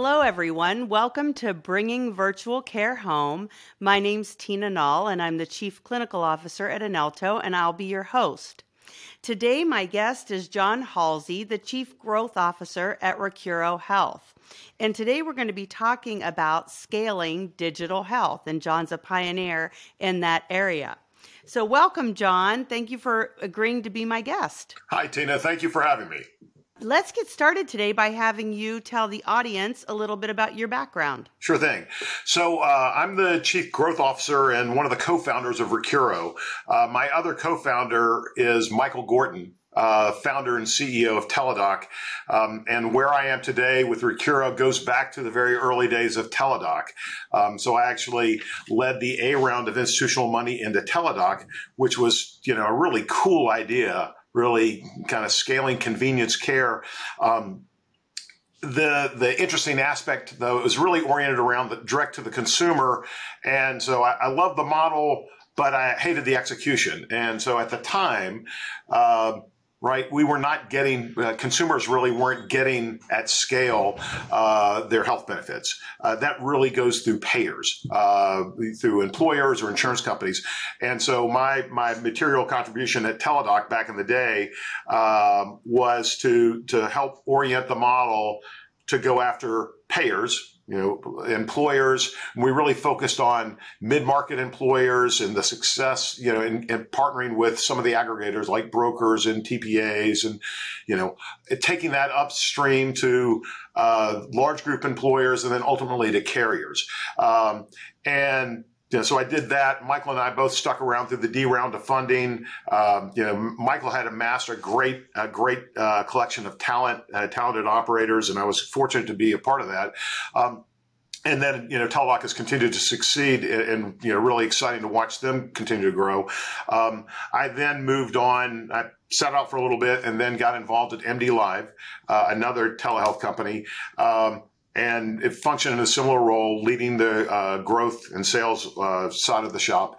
Hello, everyone. Welcome to Bringing Virtual Care Home. My name's Tina Null, and I'm the Chief Clinical Officer at Anelto, and I'll be your host. Today, my guest is John Halsey, the Chief Growth Officer at Recuro Health. And today we're going to be talking about scaling digital health, and John's a pioneer in that area. So, welcome, John. Thank you for agreeing to be my guest. Hi, Tina. Thank you for having me. Let's get started today by having you tell the audience a little bit about your background. Sure thing. So, uh, I'm the chief growth officer and one of the co founders of Recuro. Uh, my other co founder is Michael Gorton. Uh, founder and CEO of Teladoc. Um, and where I am today with Recuro goes back to the very early days of Teladoc. Um, so I actually led the A round of institutional money into Teladoc, which was, you know, a really cool idea really kind of scaling convenience care. Um, the the interesting aspect though is really oriented around the direct to the consumer, and so I, I love the model, but I hated the execution. And so at the time. Uh, right? We were not getting, uh, consumers really weren't getting at scale uh, their health benefits. Uh, that really goes through payers, uh, through employers or insurance companies. And so my, my material contribution at Teladoc back in the day um, was to, to help orient the model to go after payers you know, employers. We really focused on mid-market employers and the success, you know, in, in, partnering with some of the aggregators like brokers and TPAs and, you know, taking that upstream to uh, large group employers and then ultimately to carriers. Um, and you know, so I did that. Michael and I both stuck around through the D round of funding. Um, you know, Michael had amassed a great, a great uh, collection of talent, uh, talented operators, and I was fortunate to be a part of that. Um, and then you know Teladoc has continued to succeed, and you know really exciting to watch them continue to grow. Um, I then moved on. I sat out for a little bit, and then got involved at MD Live, uh, another telehealth company. Um, and it functioned in a similar role, leading the uh, growth and sales uh, side of the shop.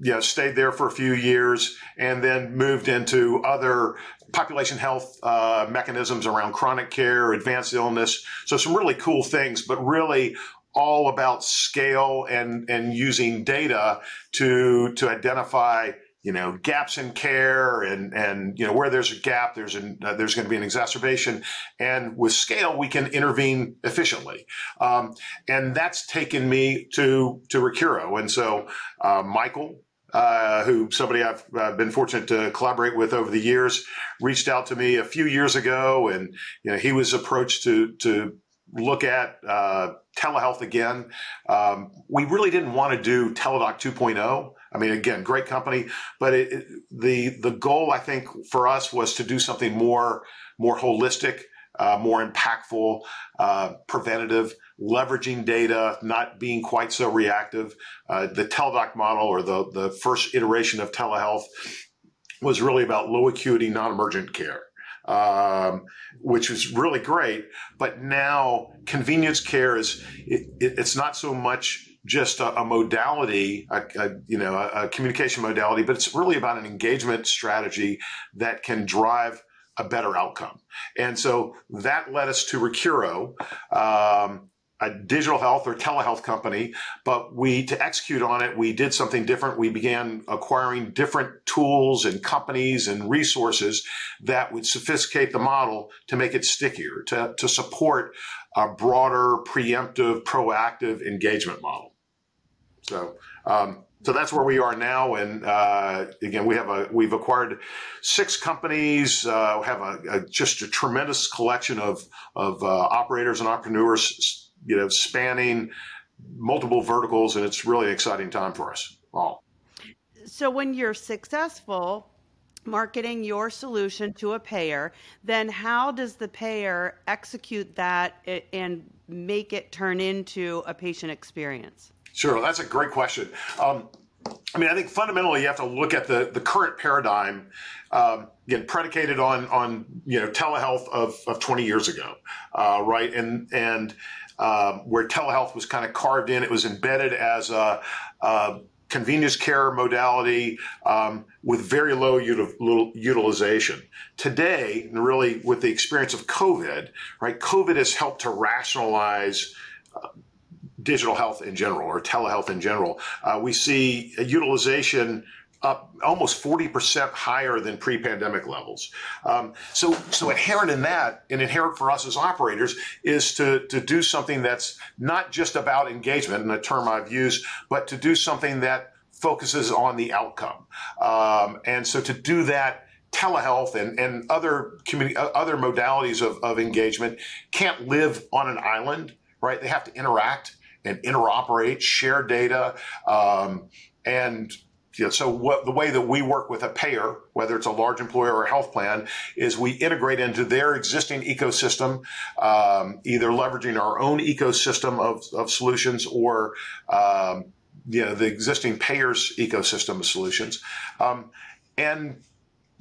Yeah, stayed there for a few years, and then moved into other population health uh, mechanisms around chronic care, advanced illness. So some really cool things, but really all about scale and and using data to to identify you know gaps in care and and you know where there's a gap there's an uh, there's going to be an exacerbation. And with scale we can intervene efficiently. Um, and that's taken me to to Recuro. And so uh, Michael uh, who somebody I've uh, been fortunate to collaborate with over the years, reached out to me a few years ago, and you know he was approached to to look at uh, telehealth again. Um, we really didn't want to do Teladoc 2.0. I mean, again, great company, but it, it, the the goal I think for us was to do something more more holistic, uh, more impactful, uh, preventative, leveraging data, not being quite so reactive. Uh, the Teladoc model or the, the first iteration of telehealth was really about low acuity, non emergent care. Um, which was really great, but now convenience care is it, it, it's not so much just a, a modality, a, a, you know, a, communication modality, but it's really about an engagement strategy that can drive a better outcome. And so that led us to Recuro. Um, a digital health or telehealth company, but we to execute on it, we did something different. We began acquiring different tools and companies and resources that would sophisticate the model to make it stickier, to, to support a broader, preemptive, proactive engagement model. So, um, so that's where we are now. And uh, again, we have a we've acquired six companies. Uh, have a, a, just a tremendous collection of of uh, operators and entrepreneurs you know, spanning multiple verticals, and it's really an exciting time for us all. So when you're successful marketing your solution to a payer, then how does the payer execute that and make it turn into a patient experience? Sure, that's a great question. Um, I mean, I think fundamentally you have to look at the, the current paradigm, um, again, predicated on on you know telehealth of, of 20 years ago, uh, right? And and um, where telehealth was kind of carved in. It was embedded as a, a convenience care modality um, with very low util- utilization. Today, and really with the experience of COVID, right, COVID has helped to rationalize. Uh, digital health in general or telehealth in general. Uh, we see a utilization up almost 40% higher than pre-pandemic levels. Um, so, so inherent in that and inherent for us as operators is to, to do something that's not just about engagement, and a term I've used, but to do something that focuses on the outcome. Um, and so to do that, telehealth and, and other community, other modalities of, of engagement can't live on an island, right? They have to interact and interoperate, share data, um, and know, so what the way that we work with a payer, whether it's a large employer or a health plan, is we integrate into their existing ecosystem, um, either leveraging our own ecosystem of, of solutions or um, you know the existing payers ecosystem of solutions, um, and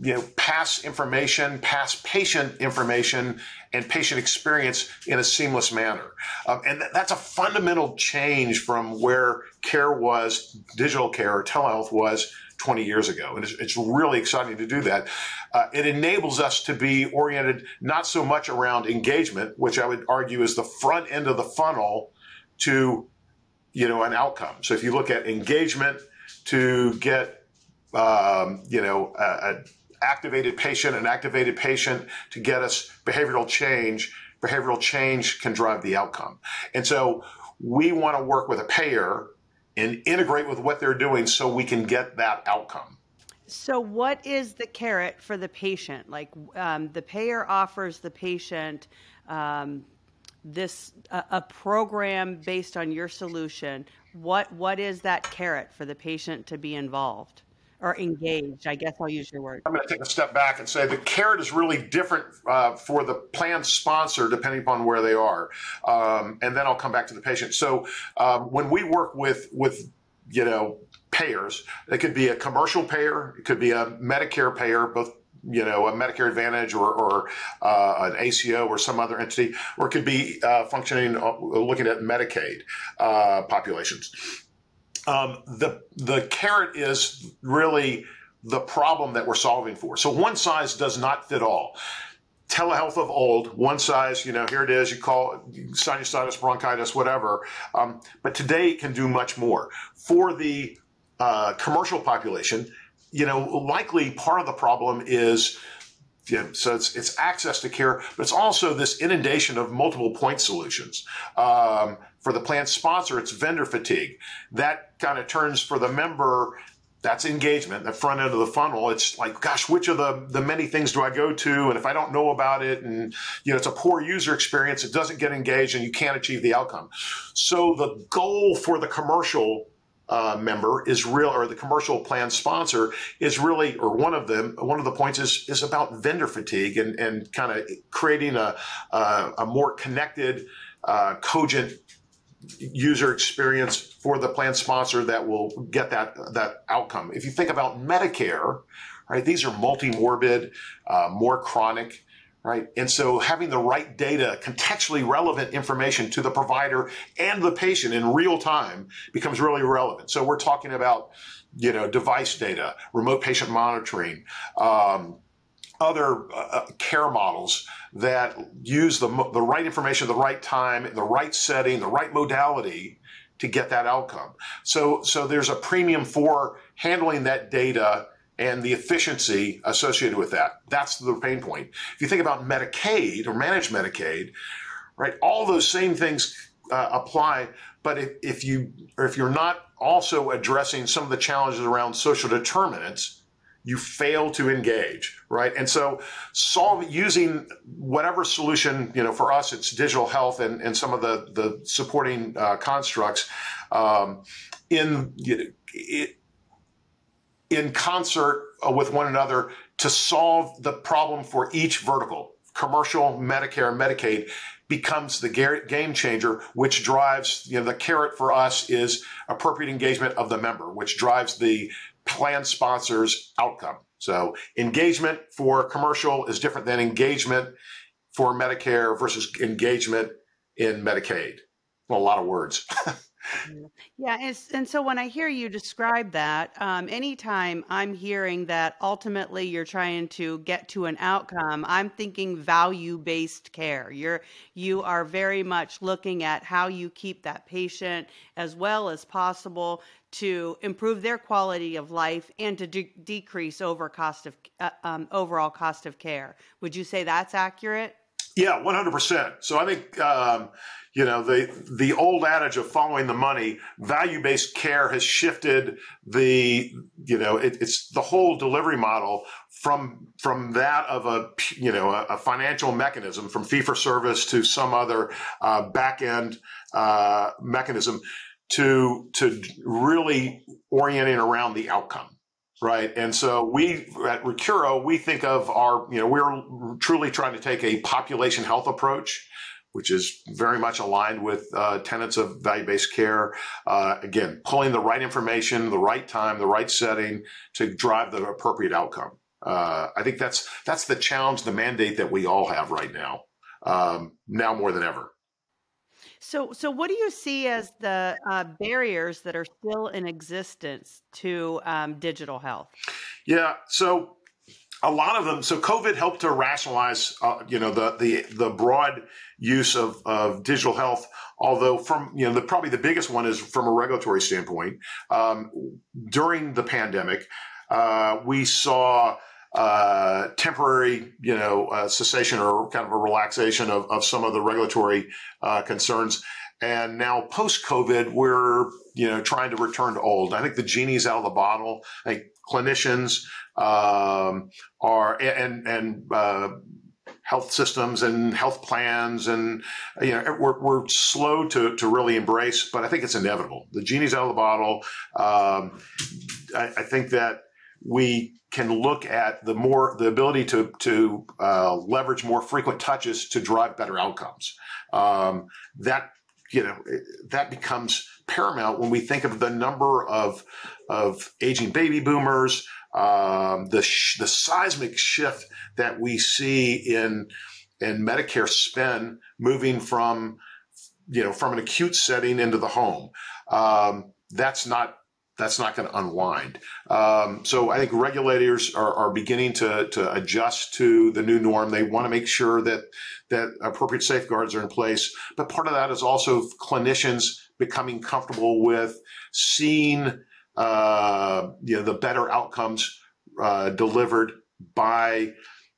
you know, pass information, pass patient information and patient experience in a seamless manner. Um, and th- that's a fundamental change from where care was, digital care or telehealth was 20 years ago. And it's, it's really exciting to do that. Uh, it enables us to be oriented not so much around engagement, which I would argue is the front end of the funnel to, you know, an outcome. So if you look at engagement to get, um, you know, a, a activated patient, and activated patient to get us behavioral change. Behavioral change can drive the outcome. And so we want to work with a payer and integrate with what they're doing so we can get that outcome. So, what is the carrot for the patient? Like, um, the payer offers the patient um, this a, a, program based on your solution. What what is that carrot for the patient to be involved? Or engaged. I guess I'll use your word. I'm going to take a step back and say the carrot is really different uh, for the plan sponsor depending upon where they are, um, and then I'll come back to the patient. So um, when we work with with you know payers, it could be a commercial payer, it could be a Medicare payer, both you know, a Medicare Advantage or, or uh, an ACO or some other entity, or it could be uh, functioning, uh, looking at Medicaid uh, populations um, the the carrot is really the problem that we're solving for. So one size does not fit all. Telehealth of old, one size, you know, here it is, you call it sinusitis, bronchitis, whatever. Um, but today it can do much more. For the uh, commercial population, you know, likely part of the problem is yeah, so it's it's access to care, but it's also this inundation of multiple point solutions. Um, for the plan sponsor, it's vendor fatigue. That kind of turns for the member. That's engagement, the front end of the funnel. It's like, gosh, which of the, the many things do I go to? And if I don't know about it and, you know, it's a poor user experience, it doesn't get engaged and you can't achieve the outcome. So the goal for the commercial uh, member is real, or the commercial plan sponsor is really, or one of them, one of the points is is about vendor fatigue and and kind of creating a a, a more connected, uh, cogent user experience for the plan sponsor that will get that that outcome. If you think about Medicare, right, these are multi-morbid, uh, more chronic right? And so having the right data, contextually relevant information to the provider and the patient in real time becomes really relevant. So we're talking about, you know, device data, remote patient monitoring, um, other uh, care models that use the, the right information at the right time, the right setting, the right modality to get that outcome. So, so there's a premium for handling that data and the efficiency associated with that. That's the pain point. If you think about Medicaid or managed Medicaid, right, all those same things uh, apply. But if, if you or if you're not also addressing some of the challenges around social determinants, you fail to engage, right? And so solve using whatever solution, you know, for us, it's digital health and, and some of the, the supporting uh, constructs um, in, you know, it, in concert uh, with one another to solve the problem for each vertical. Commercial, Medicare, Medicaid becomes the game changer, which drives, you know, the carrot for us is appropriate engagement of the member, which drives the plan sponsor's outcome. So engagement for commercial is different than engagement for Medicare versus engagement in Medicaid. Well, a lot of words. Yeah, and, so when I hear you describe that, um, anytime I'm hearing that ultimately you're trying to get to an outcome, I'm thinking value-based care. You're you are very much looking at how you keep that patient as well as possible to improve their quality of life and to de- decrease over cost of uh, um, overall cost of care. Would you say that's accurate? Yeah, one hundred percent. So I think um, you know the the old adage of following the money, value based care has shifted the you know it, it's the whole delivery model from from that of a you know a, a financial mechanism from fee for service to some other uh, back end uh, mechanism to to really orienting around the outcome right? And so we at recuro we think of our you know we're truly trying to take a population health approach which is very much aligned with uh, tenets of value-based care. Uh, again pulling the right information the right time the right setting to drive the appropriate outcome. Uh, i think that's that's the challenge the mandate that we all have right now um, now more than ever so, so what do you see as the uh, barriers that are still in existence to um, digital health? Yeah, so a lot of them. So COVID helped to rationalize, uh, you know, the the the broad use of of digital health. Although from you know, the probably the biggest one is from a regulatory standpoint. Um, during the pandemic, uh, we saw uh, temporary, you know, uh, cessation or kind of a relaxation of, of some of the regulatory uh, concerns. And now post COVID, we're, you know, trying to return to old. I think the genie's out of the bottle. I think clinicians um, are, and, and, uh, health systems and health plans and you know we're, we're slow to, to really embrace but i think it's inevitable the genie's out of the bottle um, I, I think that we can look at the more the ability to to uh, leverage more frequent touches to drive better outcomes. Um, that you know that becomes paramount when we think of the number of of aging baby boomers, um, the sh- the seismic shift that we see in in Medicare spend moving from you know from an acute setting into the home. Um, that's not that's not going to unwind. Um, so I think regulators are, are beginning to, to adjust to the new norm. They want to make sure that that appropriate safeguards are in place. But part of that is also clinicians becoming comfortable with seeing uh, you know the better outcomes uh, delivered by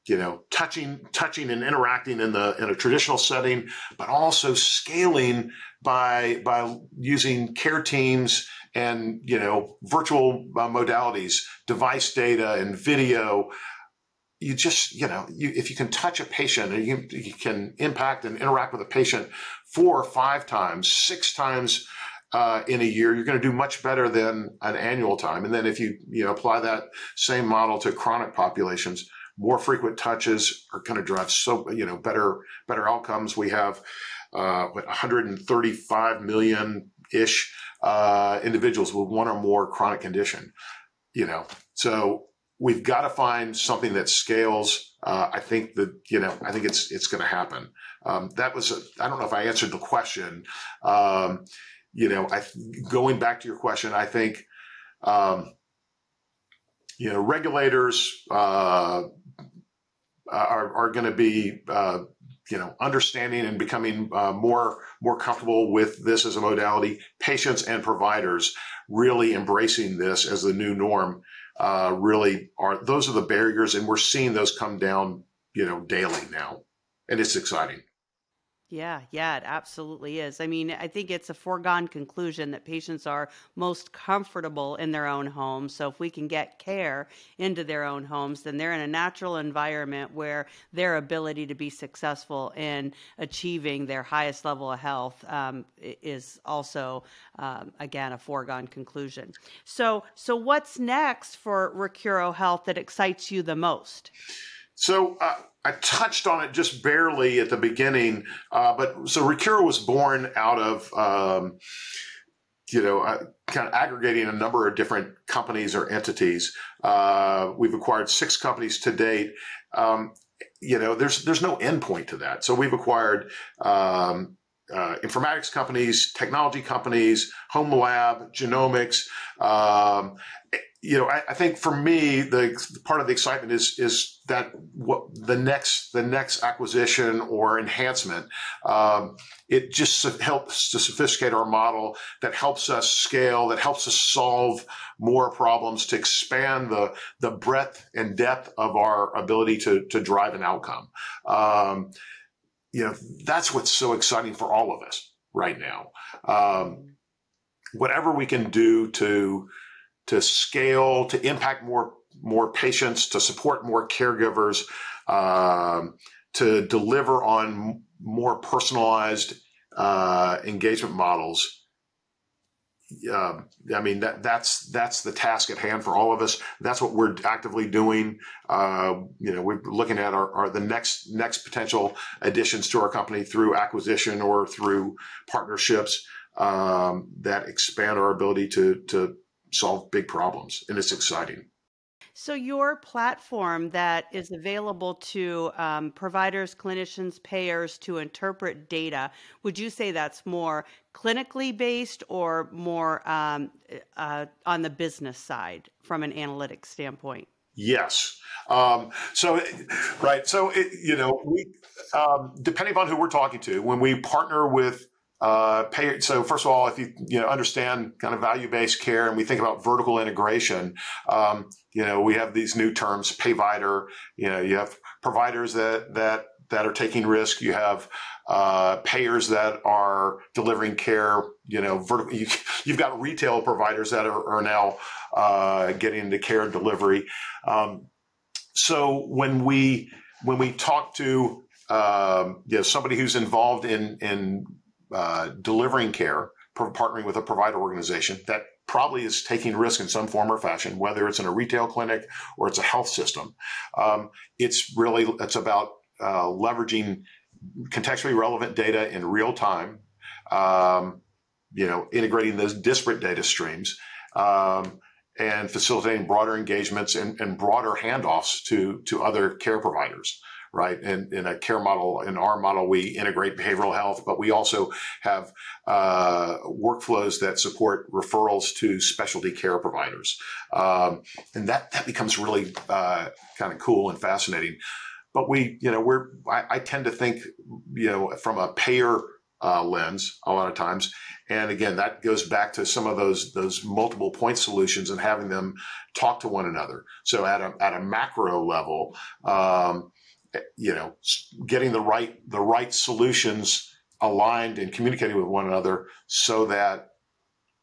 you know touching touching and interacting in the in a traditional setting but also scaling by by using care teams and you know virtual uh, modalities, device data, and video. You just you know you, if you can touch a patient and you, you can impact and interact with a patient four or five times, six times uh, in a year, you're going to do much better than an annual time. And then if you you know apply that same model to chronic populations, more frequent touches are going to drive so you know better better outcomes. We have uh, what 135 million ish uh, individuals with one or more chronic condition. You know, so we've got to find something that scales. Uh, I think that you know, I think it's it's going to happen. Um, that was I don't know if I answered the question. Um, you know, I going back to your question, I think um, you know regulators uh, are are going to be uh, you know, understanding and becoming uh, more more comfortable with this as a modality. Patients and providers really embracing this as the new norm. Uh, really are those are the barriers, and we're seeing those come down, you know, daily now, and it's exciting. Yeah, yeah, it absolutely is. I mean, I think it's a foregone conclusion that patients are most comfortable in their own homes. So if we can get care into their own homes, then they're in a natural environment where their ability to be successful in achieving their highest level of health um, is also, um, again, a foregone conclusion. So, so what's next for Recuro Health that excites you the most? So. Uh, I touched on it just barely at the beginning, uh, but so Recuro was born out of, um, you know, uh, kind of aggregating a number of different companies or entities. Uh, we've acquired six companies to date. Um, you know, there's there's no endpoint to that. So we've acquired um, uh, informatics companies, technology companies, home lab, genomics. Um, you know, I, I, think for me, the part of the excitement is is that what the next the next acquisition or enhancement, um, it just helps to sophisticate our model. That helps us scale. That helps us solve more problems to expand the the breadth and depth of our ability to to drive an outcome. Um, you know, that's what's so exciting for all of us right now. Um, whatever we can do to to scale, to impact more more patients, to support more caregivers, um, to deliver on more personalized uh, engagement models. Uh, I mean that that's that's the task at hand for all of us. That's what we're actively doing. Uh, you know, we're looking at our, our, the next next potential additions to our company through acquisition or through partnerships um, that expand our ability to to solve big problems, and it's exciting. So, your platform that is available to um, providers, clinicians, payers to interpret data, would you say that's more clinically based or more um, uh, on the business side from an analytics standpoint? Yes. Um, so, right. So, it, you know, we, um, depending on who we're talking to, when we partner with uh, pay, so first of all, if you you know understand kind of value based care and we think about vertical integration, um, you know we have these new terms, payvider. You know you have providers that that that are taking risk. You have uh, payers that are delivering care. You know, vertical, you, have got retail providers that are, are now uh, getting into care delivery. Um, so when we when we talk to um, you know somebody who's involved in in uh, delivering care, partnering with a provider organization that probably is taking risk in some form or fashion, whether it's in a retail clinic or it's a health system. Um, it's really it's about uh, leveraging contextually relevant data in real time. Um, you know, integrating those disparate data streams. Um, and facilitating broader engagements and, and, broader handoffs to to other care providers right? And in a care model, in our model, we integrate behavioral health, but we also have uh, workflows that support referrals to specialty care providers, um, and that that becomes really uh, kind of cool and fascinating. But we, you know, we're I, I tend to think, you know, from a payer uh, lens a lot of times. And again, that goes back to some of those those multiple point solutions and having them talk to one another. So at a at a macro level, um, you know, getting the right the right solutions aligned and communicating with one another so that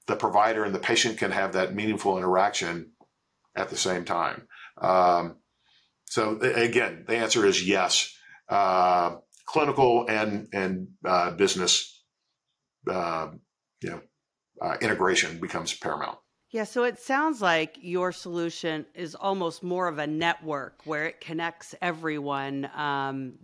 the provider and the patient can have that meaningful interaction at the same time. Um, so again, the answer is yes. Uh, clinical and and uh, business, uh, you know, uh, integration becomes paramount. Yeah, so it sounds like your solution is almost more of a network where it connects everyone um,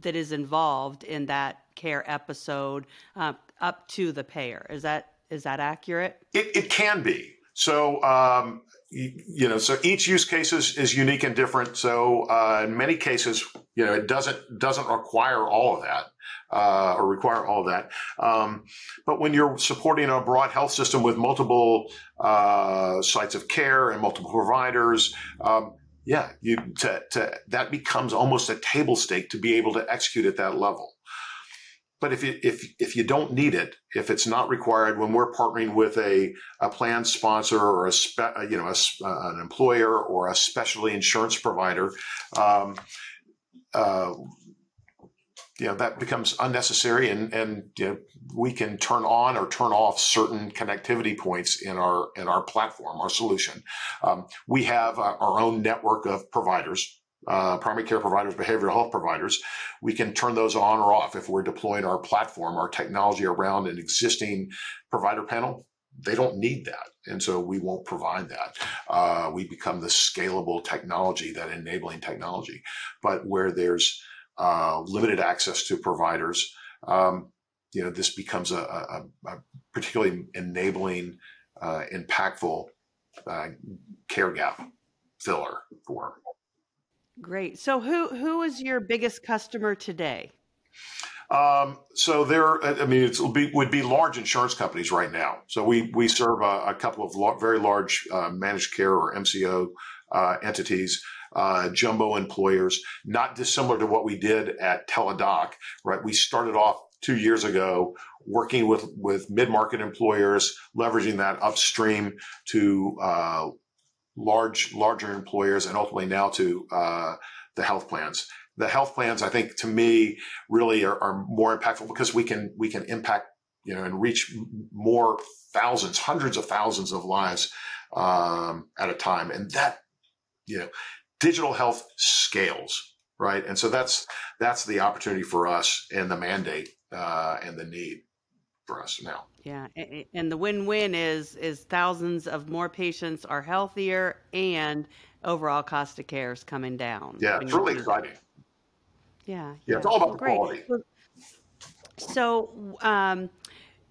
that is involved in that care episode uh, up to the payer. Is that is that accurate? It, it can be. So um, you, know, so each use case is, is unique and different. So uh, in many cases, you know, it doesn't doesn't require all of that uh, or require all that. Um, but when you're supporting a broad health system with multiple uh, sites of care and multiple providers, um, yeah, you to, to, that becomes almost a table stake to be able to execute at that level. But if you, if if you don't need it, if it's not required, when we're partnering with a, a plan sponsor or a spe, you know a, an employer or a specialty insurance provider, um, uh, you know that becomes unnecessary and and you know, we can turn on or turn off certain connectivity points in our in our platform our solution. Um, we have uh, our own network of providers uh, primary care providers behavioral health providers we can turn those on or off. If we're deploying our platform our technology around an existing provider panel they don't need that. And so we won't provide that. Uh, we become the scalable technology that enabling technology. But where there's uh, limited access to providers, um, you know, this becomes a, a, a particularly enabling, uh, impactful uh, care gap filler for. Great. So, who who is your biggest customer today? Um, so there, I mean, it would be large insurance companies right now. So we we serve a, a couple of very large uh, managed care or MCO uh, entities, uh, jumbo employers, not dissimilar to what we did at Teladoc. Right, we started off two years ago working with with mid market employers, leveraging that upstream to uh, large larger employers, and ultimately now to uh, the health plans. The health plans, I think, to me, really are, are more impactful because we can we can impact you know and reach more thousands, hundreds of thousands of lives um, at a time, and that you know, digital health scales, right? And so that's that's the opportunity for us and the mandate uh, and the need for us now. Yeah, and the win-win is is thousands of more patients are healthier and overall cost of care is coming down. Yeah, it's really exciting. Yeah, yeah, it's all about the Great. quality. So, um,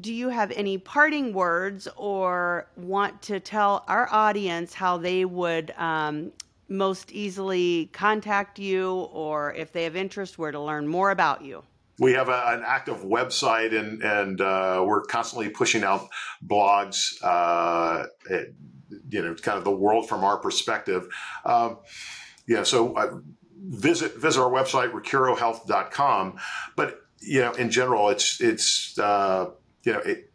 do you have any parting words or want to tell our audience how they would um, most easily contact you or if they have interest, where to learn more about you? We have a, an active website and, and uh, we're constantly pushing out blogs, uh, it, you know, kind of the world from our perspective. Um, yeah, so uh, visit visit our website recurohealth.com but you know in general it's it's uh, you know it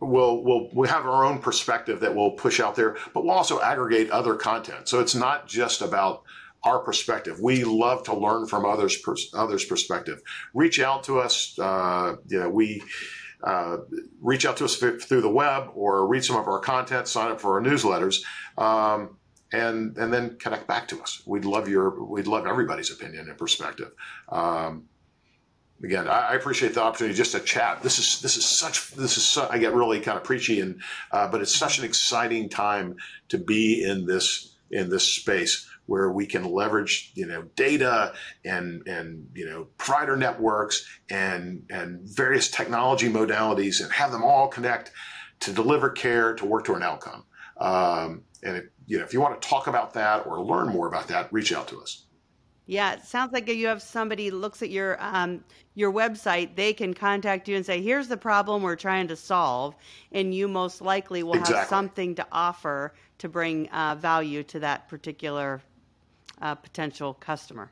we'll we'll we have our own perspective that we'll push out there but we'll also aggregate other content so it's not just about our perspective we love to learn from others others perspective reach out to us uh, you know we uh, reach out to us through the web or read some of our content sign up for our newsletters um, and and then connect back to us. We'd love your we'd love everybody's opinion and perspective. Um, again, I, appreciate the opportunity just to chat. This is this is such this is I get really kind of preachy and uh, but it's such an exciting time to be in this in this space where we can leverage you know data and and you know provider networks and and various technology modalities and have them all connect to deliver care to work to an outcome. Um, and it, you know, if you want to talk about that or learn more about that, reach out to us. Yeah, it sounds like you have somebody looks at your um, your website. They can contact you and say, "Here's the problem we're trying to solve," and you most likely will exactly. have something to offer to bring uh, value to that particular uh, potential customer.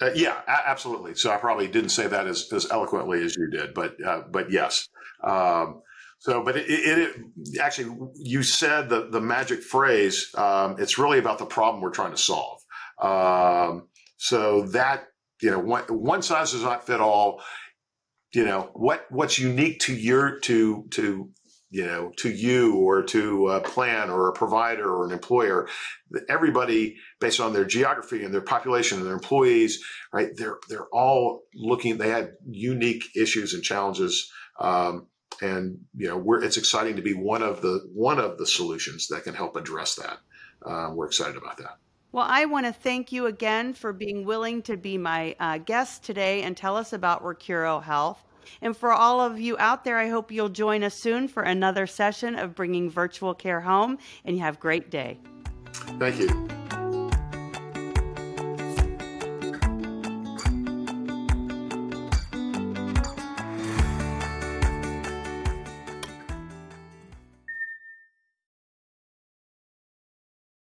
Uh, yeah, a- absolutely. So I probably didn't say that as, as eloquently as you did, but uh, but yes. Um, so, but it, it, it, actually, you said the, the magic phrase. Um, it's really about the problem we're trying to solve. Um, so that you know, one, one size does not fit all. You know what what's unique to your to to you know to you or to a plan or a provider or an employer everybody based on their geography and their population and their employees right they're they're all looking they had unique issues and challenges um, and you know it's exciting to be one of the one of the solutions that can help address that. Uh, we're excited about that. Well, I want to thank you again for being willing to be my uh, guest today and tell us about Recuro Health. And for all of you out there, I hope you'll join us soon for another session of bringing virtual care home. And you have a great day. Thank you.